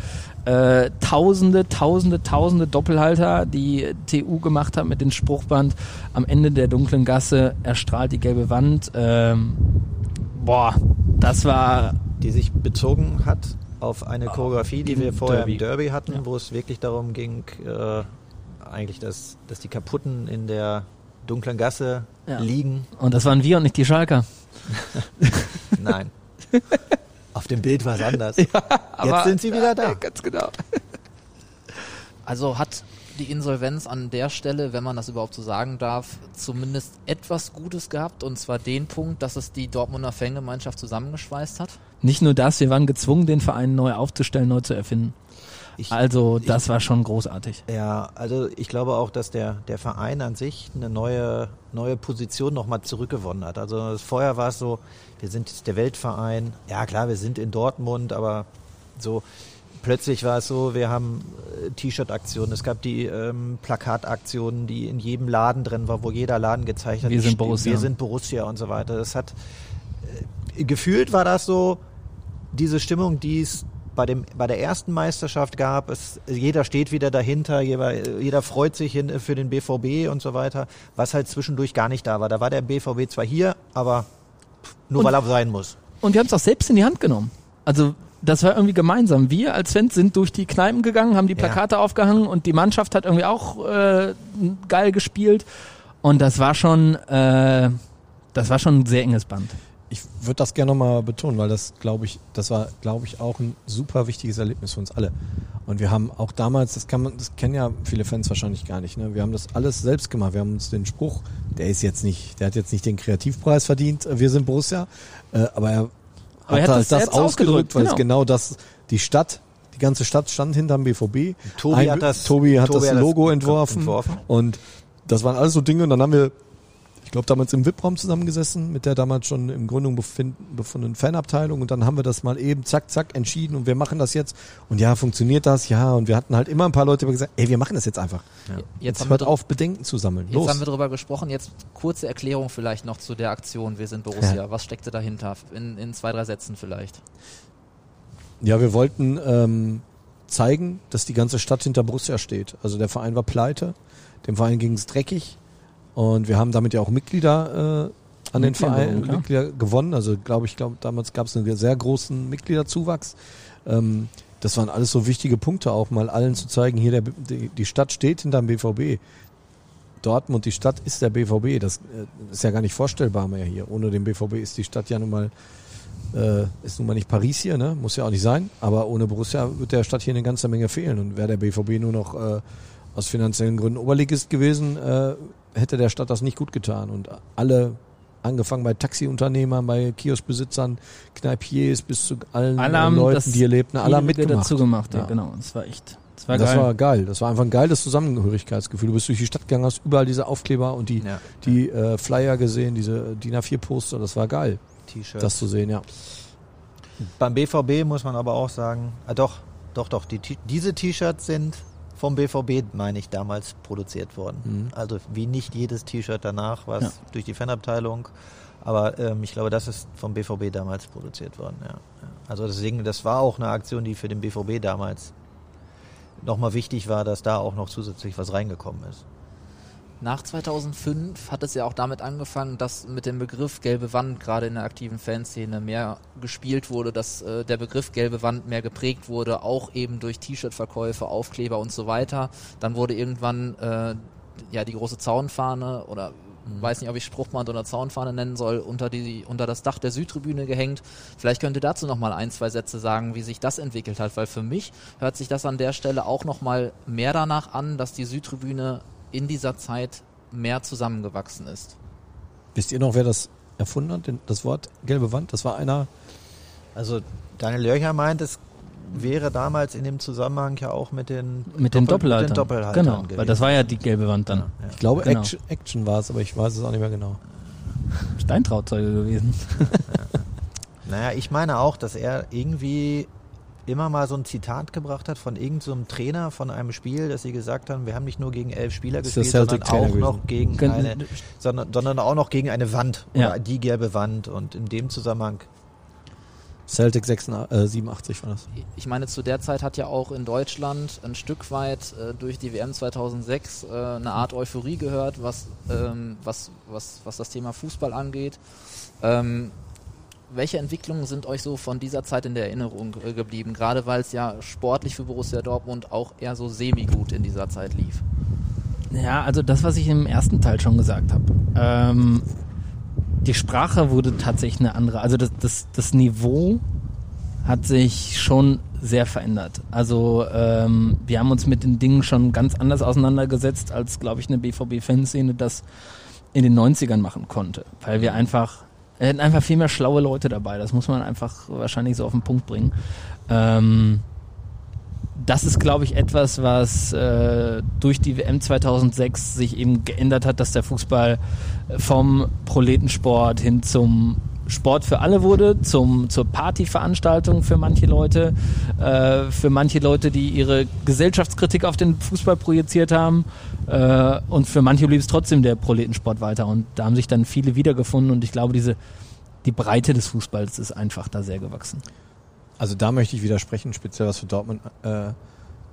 äh, Tausende, Tausende, Tausende Doppelhalter, die TU gemacht hat mit dem Spruchband am Ende der dunklen Gasse erstrahlt die gelbe Wand. Ähm, boah, das war
die sich bezogen hat auf eine Choreografie, die wir vorher
Derby.
im Derby hatten, wo es wirklich darum ging, äh, eigentlich, dass, dass die Kaputten in der dunklen Gasse
Ja.
liegen.
und das waren wir und nicht die Schalker.
Nein. auf dem Bild war es anders.
aber-
Jetzt sind sie wieder da.
Ganz genau.
Also hat die Insolvenz an der Stelle, wenn man das überhaupt so sagen darf, zumindest etwas Gutes gehabt und zwar den Punkt, dass es die Dortmunder Fangemeinschaft zusammengeschweißt hat.
Nicht nur das, wir waren gezwungen, den Verein neu aufzustellen, neu zu erfinden.
Ich,
Also das war schon großartig.
Ja, also ich glaube auch, dass der, der Verein an sich eine neue, neue Position nochmal zurückgewonnen hat. Also vorher war es so, wir sind jetzt der Weltverein. Ja klar, wir sind in Dortmund, aber so plötzlich war es so, wir haben äh, T-Shirt-Aktionen, es gab die ähm, Plakataktionen, die in jedem Laden drin war, wo jeder Laden gezeigt hat,
Wir sind Borussia.
wir sind Borussia und so weiter. Das hat äh, gefühlt war das so diese Stimmung, die es bei, dem, bei der ersten Meisterschaft gab. Es, jeder steht wieder dahinter, jeder, jeder freut sich hin, für den BVB und so weiter, was halt zwischendurch gar nicht da war. Da war der BVB zwar hier, aber nur
Und-
weil er sein muss.
Und wir haben es auch selbst in die Hand genommen. Also das war irgendwie gemeinsam. Wir als Fans sind durch die Kneipen gegangen, haben die
Ja.
Plakate aufgehangen und die Mannschaft hat irgendwie auch äh, geil gespielt. Und das war schon, äh, das war schon ein sehr enges Band.
Ich würde das gerne nochmal betonen, weil das glaube ich, das war, glaube ich, auch ein super wichtiges Erlebnis für uns alle. Und wir haben auch damals, das kann man, das kennen ja viele Fans wahrscheinlich gar nicht, ne? Wir haben das alles selbst gemacht. Wir haben uns den Spruch, der ist jetzt nicht, der hat jetzt nicht den Kreativpreis verdient, äh, wir sind Borussia, äh, aber er
Aber er
hat
hat
das,
das- ausgedrückt,
weil
genau.
es genau das, die Stadt, die ganze Stadt stand hinterm BVB.
Tobi
Ein-
hat das-
Tobi hat
Tobi
das
hat das
Logo entworfen,
entworfen.
und das waren alles so Dinge und dann haben wir ich glaube, damals im VIP-Raum zusammengesessen mit der damals schon im Gründung befundenen Fanabteilung und dann haben wir das mal eben zack, zack entschieden und wir machen das jetzt und ja, funktioniert das? Ja, und wir hatten halt immer ein paar Leute, die gesagt ey, wir machen das jetzt einfach.
Jetzt,
Jetzt
haben
hört
wir,
auf, Bedenken zu sammeln.
jetzt
Los.
haben wir darüber gesprochen. Jetzt kurze Erklärung vielleicht noch zu der Aktion Wir sind Borussia. Was steckte dahinter? In, in zwei, drei Sätzen vielleicht.
Ja, wir wollten ähm, zeigen, dass die ganze Stadt hinter Borussia steht. Also der Verein war pleite, dem Verein ging es dreckig und wir haben damit ja auch Mitglieder äh, an den Verein. Mitglieder gewonnen. Also glaube ich, glaube damals gab es einen sehr großen Mitgliederzuwachs. Ähm, das waren alles so wichtige Punkte, auch mal allen zu zeigen, hier der, die, die Stadt steht hinterm BVB. Dortmund, die Stadt ist der BVB. Das äh, ist ja gar nicht vorstellbar mehr hier. Ohne den BVB ist die Stadt ja nun mal äh, ist nun mal nicht Paris hier, ne? Muss ja auch nicht sein. Aber ohne Borussia wird der Stadt hier eine ganze Menge fehlen. Und wäre der BVB nur noch äh, aus finanziellen Gründen Oberligist gewesen, äh, hätte der Stadt das nicht gut getan. Und alle, angefangen bei Taxiunternehmern, bei Kioskbesitzern, Kneipiers bis zu allen
Alle
äh,
haben
Leuten, die hier lebten, alle haben mitgemacht.
dazu gemacht, ja,
Ja.
genau. Das war echt, das war
das
geil.
war geil. Das war einfach ein geiles Zusammengehörigkeitsgefühl. Du bist durch die Stadt gegangen, hast überall diese Aufkleber und die,
Ja.
die äh, Flyer gesehen, diese DIN A4-Poster. Das war geil,
T-Shirt.
das zu sehen, ja.
Beim BVB muss man aber auch sagen, ah doch, doch, doch, die, diese T-Shirts sind vom BVB, meine ich, damals produziert worden.
Mhm.
Also wie nicht jedes T-Shirt danach, was
Ja.
durch die Fanabteilung, aber ähm, ich glaube, das ist vom BVB damals produziert worden. Ja. Also deswegen, das war auch eine Aktion, die für den BVB damals nochmal wichtig war, dass da auch noch zusätzlich was reingekommen ist.
Nach 2005 hat es ja auch damit angefangen, dass mit dem Begriff gelbe Wand gerade in der aktiven Fanszene mehr gespielt wurde, dass äh, der Begriff gelbe Wand mehr geprägt wurde, auch eben durch T-Shirt-Verkäufe, Aufkleber und so weiter. Dann wurde irgendwann äh, ja die große Zaunfahne oder weiß nicht, ob ich Spruchband oder Zaunfahne nennen soll, unter die unter das Dach der Südtribüne gehängt. Vielleicht könnt ihr dazu noch mal ein, zwei Sätze sagen, wie sich das entwickelt hat, weil für mich hört sich das an der Stelle auch noch mal mehr danach an, dass die Südtribüne in dieser Zeit mehr zusammengewachsen ist.
Wisst ihr noch, wer das erfunden hat, das Wort gelbe Wand? Das war einer,
Also Daniel Lörcher meint, es wäre damals in dem Zusammenhang ja auch mit den,
mit den
Doppel-
Doppelhaltern.
den Doppelhaltern
genau,
gewesen.
weil das war ja die gelbe Wand dann.
Ja.
ich glaube
Genau.
Action, Action war es, aber ich weiß es auch nicht mehr genau.
Steintrauzeuge gewesen.
Naja, ich meine auch, dass er irgendwie immer mal so ein Zitat gebracht hat von irgendeinem so Trainer von einem Spiel, dass sie gesagt haben, wir haben nicht nur gegen elf Spieler gespielt, sondern auch noch gegen
Gen-
eine, sondern, sondern auch noch gegen eine Wand
Ja.
oder die gelbe Wand und in dem Zusammenhang
Celtic 86, äh, 87 war das.
Ich meine, zu der Zeit hat ja auch in Deutschland ein Stück weit äh, durch die WM 2006 äh, eine Art Euphorie gehört, was, ähm, was, was, was das Thema Fußball angeht. Ähm, welche Entwicklungen sind euch so von dieser Zeit in der Erinnerung geblieben? Gerade weil es ja sportlich für Borussia Dortmund auch eher so semi-gut in dieser Zeit lief.
Ja, also das, was ich im ersten Teil schon gesagt habe. Ähm, die Sprache wurde tatsächlich eine andere. Also das, das, das Niveau hat sich schon sehr verändert. Also ähm, wir haben uns mit den Dingen schon ganz anders auseinandergesetzt, als, glaube ich, eine BVB-Fanszene das in den 90ern machen konnte. Weil wir einfach, wir hatten einfach viel mehr schlaue Leute dabei. Das muss man einfach wahrscheinlich so auf den Punkt bringen. Ähm, das ist, glaube ich, etwas, was äh, durch die WM 2006 sich eben geändert hat, dass der Fußball vom Proletensport hin zum Sport für alle wurde, zum, zur Partyveranstaltung für manche Leute, äh, für manche Leute, die ihre Gesellschaftskritik auf den Fußball projiziert haben äh, und für manche blieb es trotzdem der Proletensport weiter und da haben sich dann viele wiedergefunden und ich glaube, diese die Breite des Fußballs ist einfach da sehr gewachsen.
Also da möchte ich widersprechen, speziell was für Dortmund. Äh,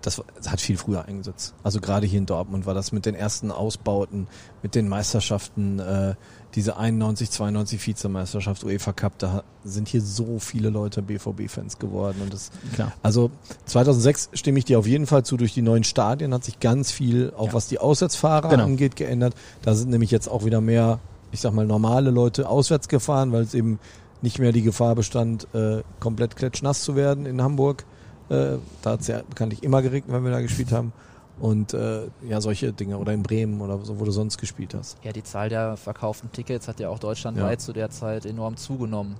das, hat viel früher eingesetzt. Also gerade hier in Dortmund war das mit den ersten Ausbauten, mit den Meisterschaften, äh, diese 91, 92 Vizemeisterschaft, UEFA Cup, da sind hier so viele Leute BVB-Fans geworden. Und das,
Klar.
also 2006 stimme ich dir auf jeden Fall zu. Durch die neuen Stadien hat sich ganz viel, auch
Ja.
was die Auswärtsfahrer
Genau.
angeht, geändert. Da sind nämlich jetzt auch wieder mehr, ich sag mal, normale Leute auswärts gefahren, weil es eben nicht mehr die Gefahr bestand, äh, komplett klatschnass zu werden in Hamburg. Äh, da hat es ja bekanntlich immer geregnet, wenn wir da gespielt haben. Und äh, ja, solche Dinge. Oder in Bremen oder so, wo du sonst gespielt hast.
Ja, die Zahl der verkauften Tickets hat ja auch deutschlandweit
Ja.
zu der Zeit enorm zugenommen.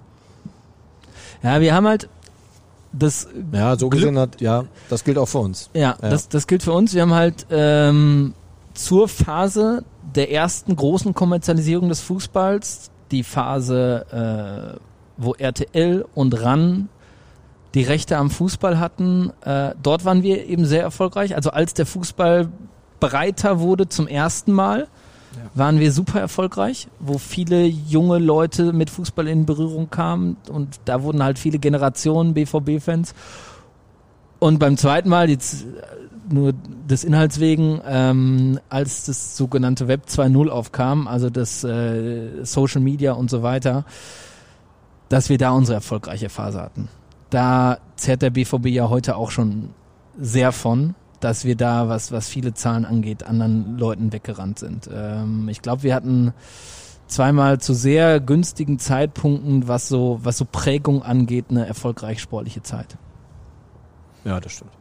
Ja, wir haben halt das
Ja, so
Glück-
gesehen hat, ja, das gilt auch für uns.
Ja,
Ja.
Das, das gilt für uns. Wir haben halt ähm, zur Phase der ersten großen Kommerzialisierung des Fußballs, die Phase, äh, wo RTL und RAN die Rechte am Fußball hatten, äh, dort waren wir eben sehr erfolgreich. Also als der Fußball breiter wurde zum ersten Mal, waren wir super erfolgreich, wo viele junge Leute mit Fußball in Berührung kamen und da wurden halt viele Generationen BVB-Fans. Und beim zweiten Mal, jetzt nur des Inhalts wegen, ähm, als das sogenannte Web 2.0 aufkam, also das äh, Social Media und so weiter, dass wir da unsere erfolgreiche Phase hatten. Da zerrt der BVB ja heute auch schon sehr von, dass wir da, was, was viele Zahlen angeht, anderen Leuten weggerannt sind. Ähm, ich glaube, wir hatten zweimal zu sehr günstigen Zeitpunkten, was so, was so Prägung angeht, eine erfolgreich sportliche Zeit.
Ja, das stimmt.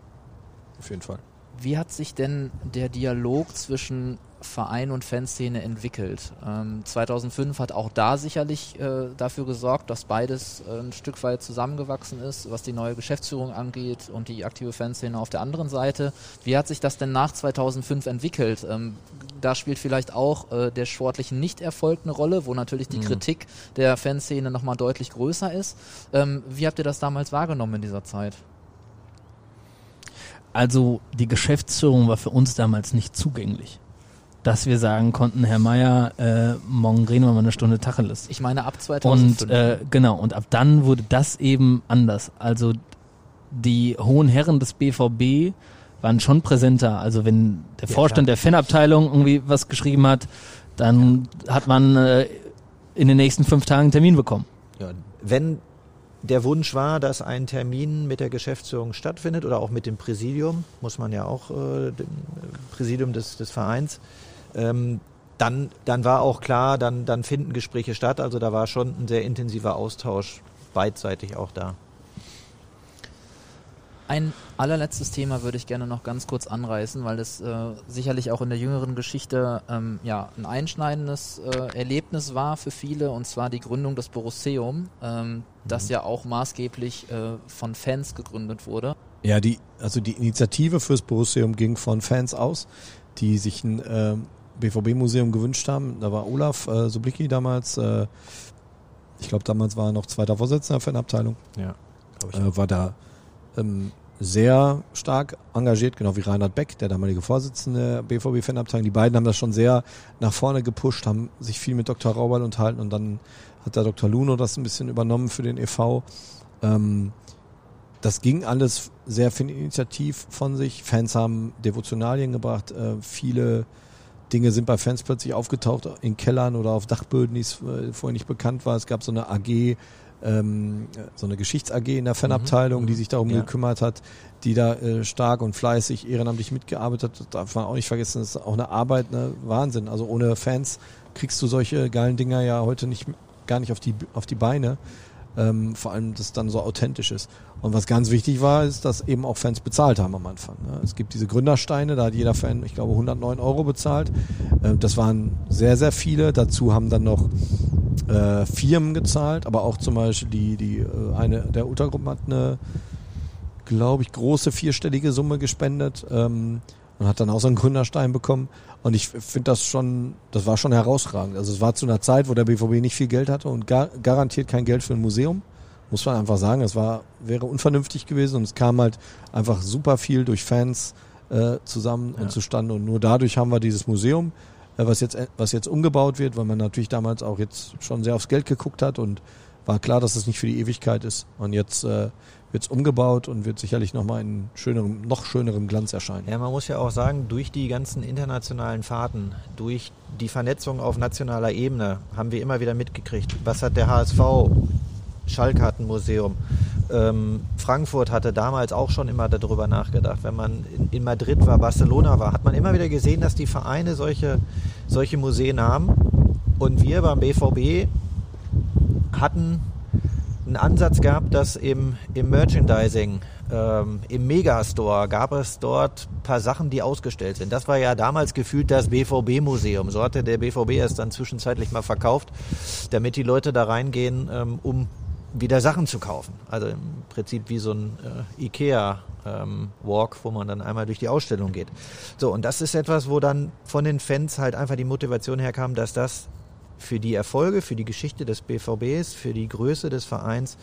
Auf jeden Fall.
Wie hat sich denn der Dialog zwischen Verein und Fanszene entwickelt? Ähm, 2005 hat auch da sicherlich äh, dafür gesorgt, dass beides äh, ein Stück weit zusammengewachsen ist, was die neue Geschäftsführung angeht und die aktive Fanszene auf der anderen Seite. Wie hat sich das denn nach 2005 entwickelt? Ähm, da spielt vielleicht auch äh, der sportliche Nichterfolg eine Rolle, wo natürlich die mhm. Kritik der Fanszene nochmal deutlich größer ist. Ähm, wie habt ihr das damals wahrgenommen in dieser Zeit?
Also die Geschäftsführung war für uns damals nicht zugänglich. Dass wir sagen konnten, Herr Meier, äh, morgen reden wir mal eine Stunde Tacheles.
Ich meine ab 2005.
Und äh, genau, und ab dann wurde das eben anders. Also die hohen Herren des BVB waren schon präsenter. Also wenn der ja, Vorstand klar. der Fanabteilung irgendwie was geschrieben hat, dann hat man äh, in den nächsten fünf Tagen einen Termin bekommen.
Ja, wenn der Wunsch war, dass ein Termin mit der Geschäftsführung stattfindet oder auch mit dem Präsidium, muss man ja auch, äh, dem Präsidium des, des Vereins. Ähm, dann, dann war auch klar, dann, dann finden Gespräche statt. Also da war schon ein sehr intensiver Austausch beidseitig auch da.
Ein allerletztes Thema würde ich gerne noch ganz kurz anreißen, weil das äh, sicherlich auch in der jüngeren Geschichte ähm, ja, ein einschneidendes äh, Erlebnis war für viele, und zwar die Gründung des Borusseum, ähm, das mhm. ja auch maßgeblich äh, von Fans gegründet wurde.
Ja, die, also die Initiative fürs Borusseum ging von Fans aus, die sich ein äh, BVB-Museum gewünscht haben. Da war Olaf äh, Sublicki damals, äh, ich glaube damals war er noch zweiter Vorsitzender der Fanabteilung.
Ja,
ich. Äh, war da ähm, sehr stark engagiert, genau wie Reinhard Beck, der damalige Vorsitzende der BVB-Fanabteilung. Die beiden haben das schon sehr nach vorne gepusht, haben sich viel mit Dr. Raubal unterhalten und dann hat der Dr. Luno das ein bisschen übernommen für den e.V. Ähm, das ging alles sehr viel initiativ von sich. Fans haben Devotionalien gebracht. Äh, viele Dinge sind bei Fans plötzlich aufgetaucht in Kellern oder auf Dachböden, die es äh, vorher nicht bekannt war. Es gab so eine AG, ähm, so eine Geschichts-AG in der Fanabteilung, mhm. die sich darum ja. gekümmert hat, die da äh, stark und fleißig ehrenamtlich mitgearbeitet hat. Darf man auch nicht vergessen, das ist auch eine Arbeit, ne? Wahnsinn. Also ohne Fans kriegst du solche geilen Dinger ja heute nicht gar nicht auf die auf die Beine. Ähm, vor allem, dass es dann so authentisch ist. Und was ganz wichtig war, ist, dass eben auch Fans bezahlt haben am Anfang. Ne? Es gibt diese Gründersteine, da hat jeder Fan, ich glaube, 109 Euro bezahlt. Äh, das waren sehr, sehr viele. Dazu haben dann noch äh, Firmen gezahlt, aber auch zum Beispiel die, die äh, eine der Ultragruppen hat eine, glaube ich, große vierstellige Summe gespendet ähm, und hat dann auch so einen Gründerstein bekommen. Und ich finde das schon, das war schon herausragend. Also es war zu einer Zeit, wo der BVB nicht viel Geld hatte und gar, garantiert kein Geld für ein Museum. Muss man einfach sagen, es war, wäre unvernünftig gewesen und es kam halt einfach super viel durch Fans äh, zusammen ja. und zustande. Und nur dadurch haben wir dieses Museum äh, was jetzt, was jetzt umgebaut wird, weil man natürlich damals auch jetzt schon sehr aufs Geld geguckt hat und war klar, dass es nicht für die Ewigkeit ist. Und jetzt äh, wird es umgebaut und wird sicherlich nochmal in schönerem, noch schönerem Glanz erscheinen.
Ja, man muss ja auch sagen, durch die ganzen internationalen Fahrten, durch die Vernetzung auf nationaler Ebene haben wir immer wieder mitgekriegt, was hat der HSV, Schalke hat ein Museum, ähm, Frankfurt hatte damals auch schon immer darüber nachgedacht. Wenn man in, in, Madrid war, Barcelona war, hat man immer wieder gesehen, dass die Vereine solche, solche Museen haben. Und wir beim BVB hatten einen Ansatz gehabt, dass im, im Merchandising, ähm, im Megastore gab es dort ein paar Sachen, die ausgestellt sind. Das war ja damals gefühlt das BVB-Museum. So hatte der BVB es dann zwischenzeitlich mal verkauft, damit die Leute da reingehen, ähm, um wieder Sachen zu kaufen. Also im Prinzip wie so ein äh, Ikea ähm, Walk, wo man dann einmal durch die Ausstellung geht. So, und das ist etwas, wo dann von den Fans halt einfach die Motivation herkam, dass das für die Erfolge, für die Geschichte des BVBs, für die Größe des Vereins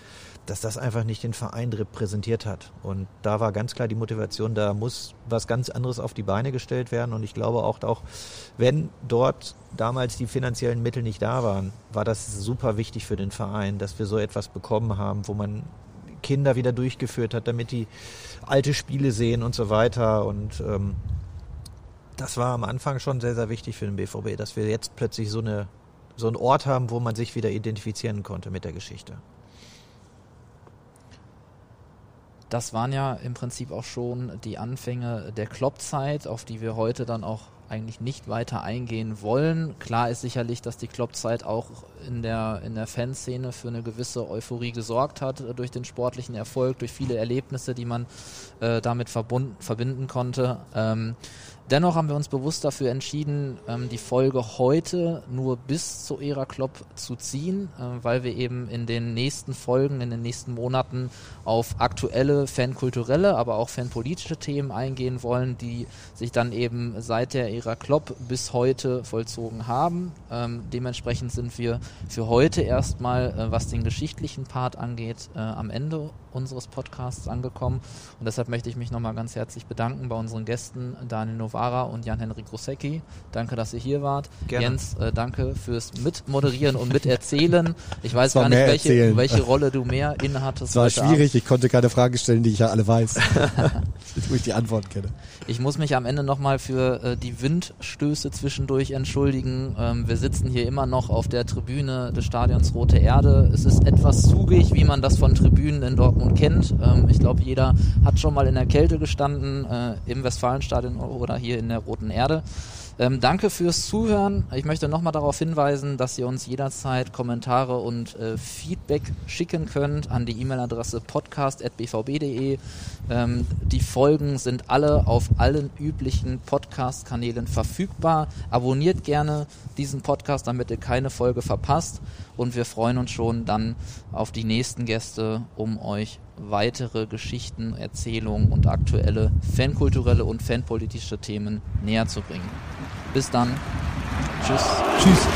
dass das einfach nicht den Verein repräsentiert hat. Und da war ganz klar die Motivation, da muss was ganz anderes auf die Beine gestellt werden. Und ich glaube auch, auch wenn dort damals die finanziellen Mittel nicht da waren, war das super wichtig für den Verein, dass wir so etwas bekommen haben, wo man Kinder wieder durchgeführt hat, damit die alte Spiele sehen und so weiter. Und ähm, das war am Anfang schon sehr, sehr wichtig für den BVB, dass wir jetzt plötzlich so, eine, so einen Ort haben, wo man sich wieder identifizieren konnte mit der Geschichte.
Das waren ja im Prinzip auch schon die Anfänge der Kloppzeit, auf die wir heute dann auch eigentlich nicht weiter eingehen wollen. Klar ist sicherlich, dass die Kloppzeit auch in der, in der Fanszene für eine gewisse Euphorie gesorgt hat, äh, durch den sportlichen Erfolg, durch viele Erlebnisse, die man äh, damit verbunden, verbinden konnte. Ähm, Dennoch haben wir uns bewusst dafür entschieden, ähm, die Folge heute nur bis zur Ära Klopp zu ziehen, äh, weil wir eben in den nächsten Folgen, in den nächsten Monaten auf aktuelle fankulturelle, aber auch fanpolitische Themen eingehen wollen, die sich dann eben seit der Ära Klopp bis heute vollzogen haben. Ähm, dementsprechend sind wir für heute erstmal, äh, was den geschichtlichen Part angeht, äh, am Ende unseres Podcasts angekommen. Und deshalb möchte ich mich nochmal ganz herzlich bedanken bei unseren Gästen Daniel Novara und Jan-Henrik Grosecki. Danke, dass ihr hier wart.
Gerne.
Jens, äh, danke fürs Mitmoderieren und Miterzählen. Ich weiß gar nicht, welche, welche Rolle du mehr innehattest.
Es war schwierig, ich konnte keine Fragen stellen, die ich ja alle weiß. Wo ich die Antwort kenne.
Ich muss mich am Ende nochmal für äh, die Windstöße zwischendurch entschuldigen. Ähm, wir sitzen hier immer noch auf der Tribüne des Stadions Rote Erde. Es ist etwas zugig, wie man das von Tribünen in Dortmund kennt. Ähm, ich glaube, jeder hat schon mal in der Kälte gestanden, äh, im Westfalenstadion oder hier in der Roten Erde. Ähm, danke fürs Zuhören. Ich möchte nochmal darauf hinweisen, dass ihr uns jederzeit Kommentare und äh, Feedback schicken könnt an die E-Mail-Adresse podcast.bvb.de. Ähm, die Folgen sind alle auf allen üblichen Podcast-Kanälen verfügbar. Abonniert gerne diesen Podcast, damit ihr keine Folge verpasst. Und wir freuen uns schon dann auf die nächsten Gäste, um euch weitere Geschichten, Erzählungen und aktuelle fankulturelle und fanpolitische Themen näher zu bringen. Bis dann. Tschüss.
Tschüss.